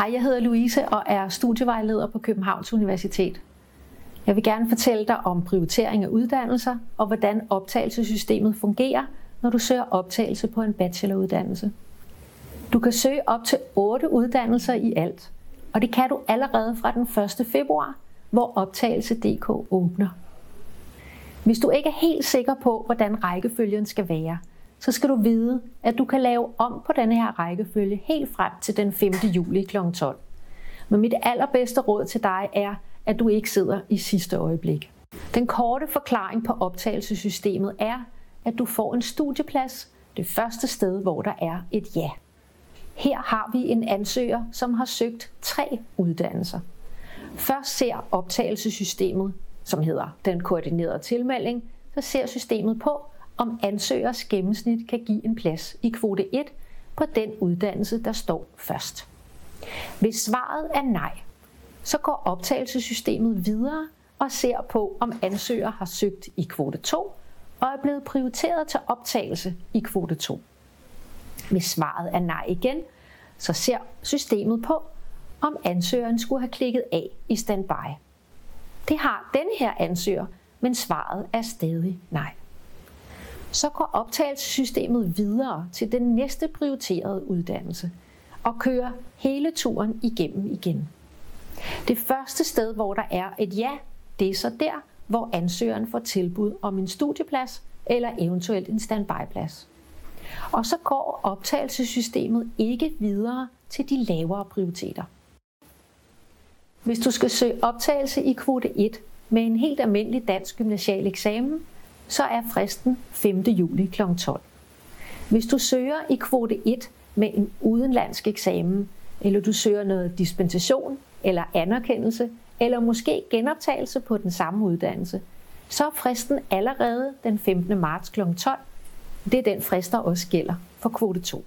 Hej, jeg hedder Louise og er studievejleder på Københavns Universitet. Jeg vil gerne fortælle dig om prioritering af uddannelser og hvordan optagelsessystemet fungerer, når du søger optagelse på en bacheloruddannelse. Du kan søge op til 8 uddannelser i alt, og det kan du allerede fra den 1. februar, hvor optagelse.dk åbner. Hvis du ikke er helt sikker på, hvordan rækkefølgen skal være, så skal du vide, at du kan lave om på denne her rækkefølge helt frem til den 5. juli kl. 12. Men mit allerbedste råd til dig er, at du ikke sidder i sidste øjeblik. Den korte forklaring på optagelsessystemet er, at du får en studieplads det første sted, hvor der er et ja. Her har vi en ansøger, som har søgt tre uddannelser. Først ser optagelsessystemet, som hedder den koordinerede tilmelding, så ser systemet på, om ansøgers gennemsnit kan give en plads i kvote 1 på den uddannelse, der står først. Hvis svaret er nej, så går optagelsessystemet videre og ser på, om ansøger har søgt i kvote 2 og er blevet prioriteret til optagelse i kvote 2. Hvis svaret er nej igen, så ser systemet på, om ansøgeren skulle have klikket af i standby. Det har denne her ansøger, men svaret er stadig nej så går optagelsessystemet videre til den næste prioriterede uddannelse og kører hele turen igennem igen. Det første sted, hvor der er et ja, det er så der, hvor ansøgeren får tilbud om en studieplads eller eventuelt en standbyplads. Og så går optagelsessystemet ikke videre til de lavere prioriteter. Hvis du skal søge optagelse i kvote 1 med en helt almindelig dansk gymnasial eksamen, så er fristen 5. juli kl. 12. Hvis du søger i kvote 1 med en udenlandsk eksamen, eller du søger noget dispensation eller anerkendelse, eller måske genoptagelse på den samme uddannelse, så er fristen allerede den 15. marts kl. 12. Det er den frist, der også gælder for kvote 2.